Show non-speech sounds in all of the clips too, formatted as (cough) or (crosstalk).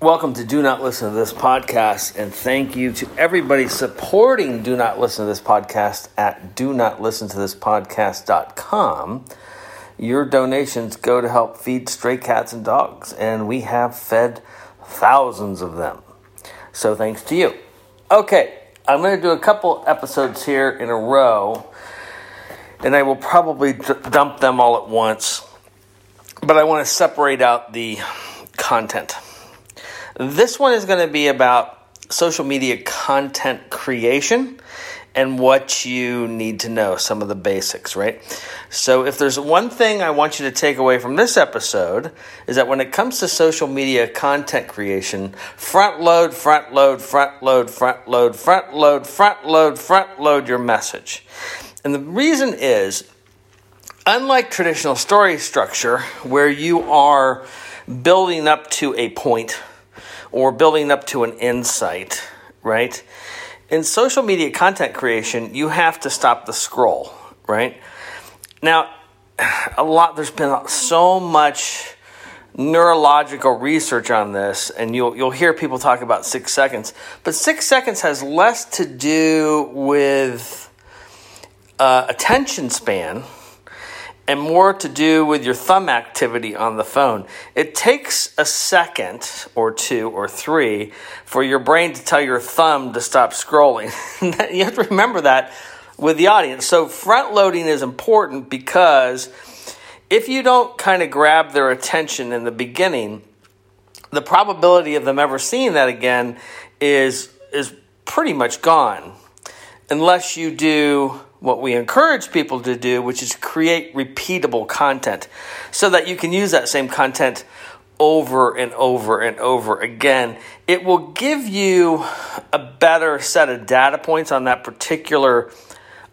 Welcome to Do Not Listen to This podcast, and thank you to everybody supporting Do Not Listen to This podcast at do not listen to this podcast.com. Your donations go to help feed stray cats and dogs, and we have fed thousands of them. So thanks to you. Okay, I'm going to do a couple episodes here in a row, and I will probably d- dump them all at once, but I want to separate out the content. This one is going to be about social media content creation and what you need to know, some of the basics, right? So, if there's one thing I want you to take away from this episode, is that when it comes to social media content creation, front load, front load, front load, front load, front load, front load, front load your message. And the reason is, unlike traditional story structure, where you are building up to a point, or building up to an insight, right? In social media content creation, you have to stop the scroll, right? Now, (sighs) a lot, there's been so much neurological research on this, and you'll, you'll hear people talk about six seconds, but six seconds has less to do with uh, attention span and more to do with your thumb activity on the phone. It takes a second or two or three for your brain to tell your thumb to stop scrolling. (laughs) you have to remember that with the audience. So, front loading is important because if you don't kind of grab their attention in the beginning, the probability of them ever seeing that again is is pretty much gone unless you do what we encourage people to do, which is create repeatable content so that you can use that same content over and over and over again. It will give you a better set of data points on that particular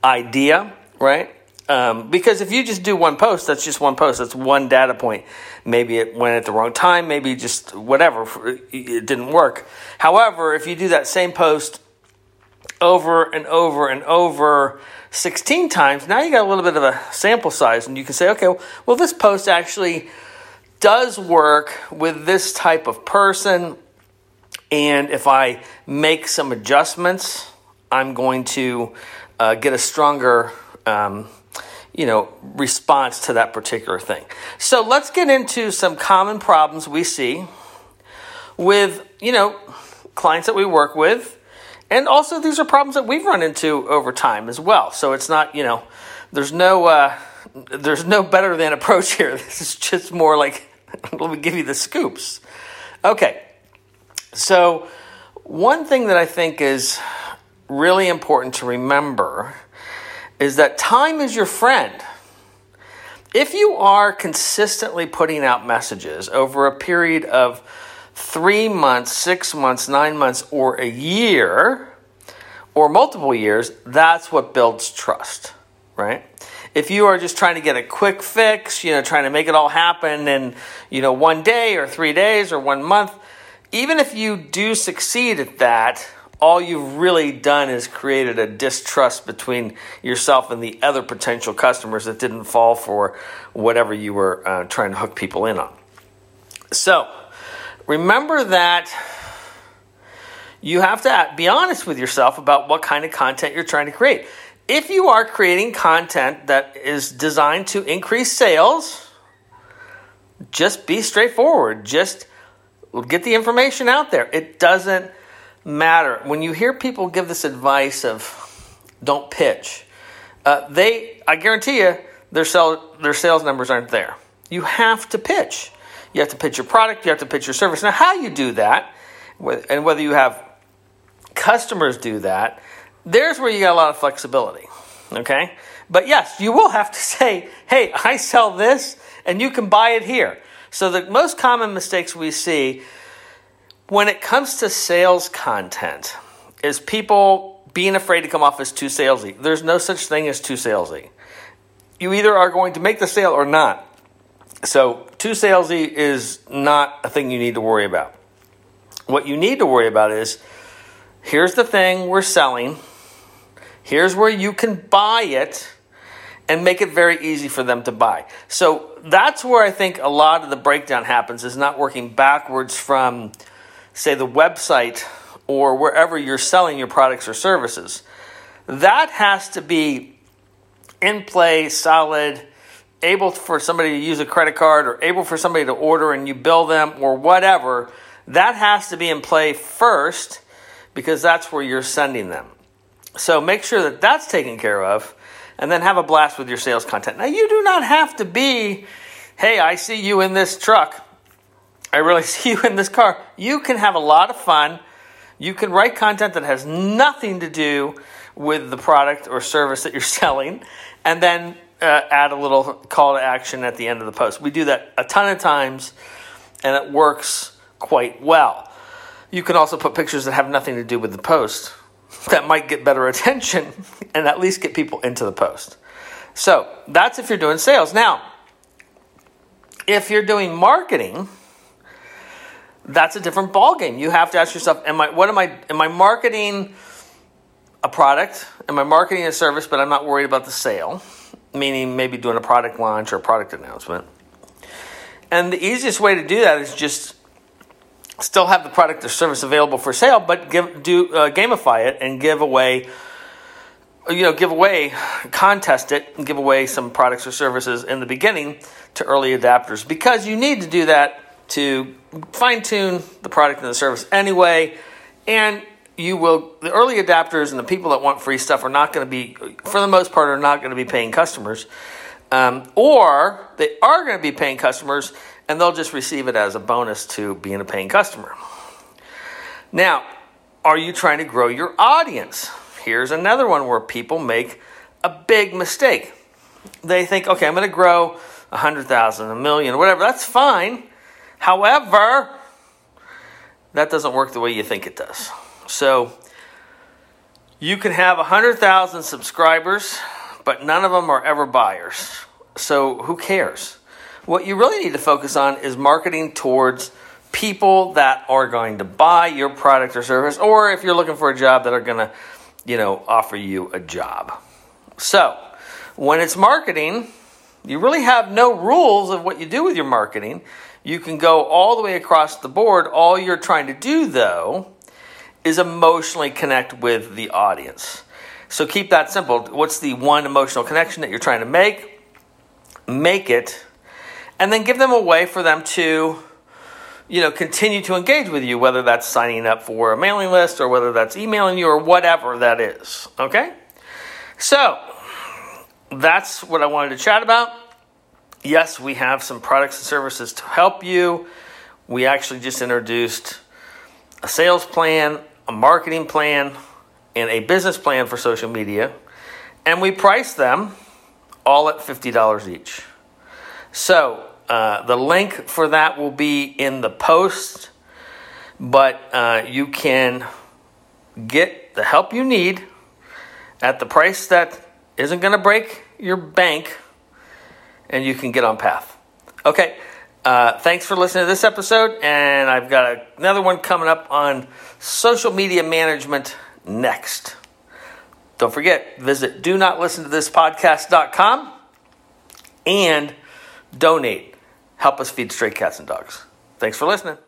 idea, right? Um, because if you just do one post, that's just one post. That's one data point. Maybe it went at the wrong time. Maybe just whatever. It didn't work. However, if you do that same post over and over and over 16 times, now you got a little bit of a sample size, and you can say, okay, well, this post actually does work with this type of person. And if I make some adjustments, I'm going to uh, get a stronger, um, you know, response to that particular thing. So let's get into some common problems we see with, you know, clients that we work with and also, these are problems that we've run into over time as well. So it's not, you know, there's no, uh, there's no better than approach here. (laughs) This is just more like, (laughs) let me give you the scoops. Okay. So, one thing that I think is really important to remember is that time is your friend. If you are consistently putting out messages over a period of three months, six months, nine months, or a year, or multiple years, that's what builds trust, right? If you are just trying to get a quick fix, you know, trying to make it all happen in, you know, one day or three days or one month, even if you do succeed at that, all you've really done is created a distrust between yourself and the other potential customers that didn't fall for whatever you were uh, trying to hook people in on. So, remember that you have to be honest with yourself about what kind of content you're trying to create. If you are creating content that is designed to increase sales, just be straightforward. Just get the information out there. It doesn't matter. When you hear people give this advice of don't pitch, uh, they, I guarantee you, their, sell, their sales numbers aren't there. You have to pitch. You have to pitch your product, you have to pitch your service. Now, how you do that, and whether you have customers do that, there's where you got a lot of flexibility. Okay? But yes, you will have to (laughs) say, hey, I sell this and you can buy it here. So, the most common mistakes we see when it comes to sales content is people being afraid to come off as too salesy. There's no such thing as too salesy. You either are going to make the sale or not. So, too salesy is not a thing you need to worry about. What you need to worry about is here's the thing we're selling, here's where you can buy it, and make it very easy for them to buy. So, that's where I think a lot of the breakdown happens is not working backwards from say, the website or wherever you're selling your products or services. That has to be in play, solid, able for somebody to use a credit card or able for somebody to order and you bill them or whatever. That has to be in play first because that's where you're sending them. So make sure that that's taken care of and then have a blast with your sales content. Now, you do not have to be, hey, I see you in this truck. I really (laughs) see you in this car. You can have a lot of fun. You can write content that has nothing to do with the product or service that you're (laughs) selling, and then uh, add a little call to action at the end of the post. We do that a ton of times, and it works quite well. You can also put pictures that have nothing to do with the post (laughs) that might get better attention (laughs) and at least get people into the post. So that's if you're doing sales. Now, if you're doing marketing, that's a different ballgame. You have to ask yourself, am I what am I am I marketing a product? Am I marketing a service, but I'm not worried about the sale? Meaning maybe doing a product launch or a product announcement. And the easiest way to do that is just still have the product or service available for sale, but give do uh, gamify it and give away you know give away contest it and give away some products or services in the beginning to early adapters because you need to do that to fine tune the product and the service anyway and you will the early adapters and the people that want free stuff are not going to be for the most part are not going to be paying customers um, or they are going to be paying customers and they'll just receive it as a bonus to being a paying customer. Now, are you trying to grow your audience? Here's another one where people make a big mistake. They think, okay, I'm going to grow a hundred thousand, a million, whatever. That's fine. However, that doesn't work the way you think it does. So you can have a hundred thousand subscribers, but none of them are ever buyers. So who cares? What you really need to focus on is marketing towards people that are going to buy your product or service, or if you're looking for a job that are going to, you know, offer you a job. So, when it's marketing, you really have no rules of what you do with your marketing. You can go all the way across the board. All you're trying to do, though, is emotionally connect with the audience. So keep that simple. What's the one emotional connection that you're trying to make? Make it and then give them a way for them to you know continue to engage with you whether that's signing up for a mailing list or whether that's emailing you or whatever that is okay so that's what i wanted to chat about yes we have some products and services to help you we actually just introduced a sales plan a marketing plan and a business plan for social media and we price them all at $50 each so uh, the link for that will be in the post, but uh, you can get the help you need at the price that isn't going to break your bank, and you can get on path. Okay. Uh, thanks for listening to this episode, and I've got another one coming up on social media management next. Don't forget, visit do not listen to this podcast.com and donate. Help us feed stray cats and dogs. Thanks for listening.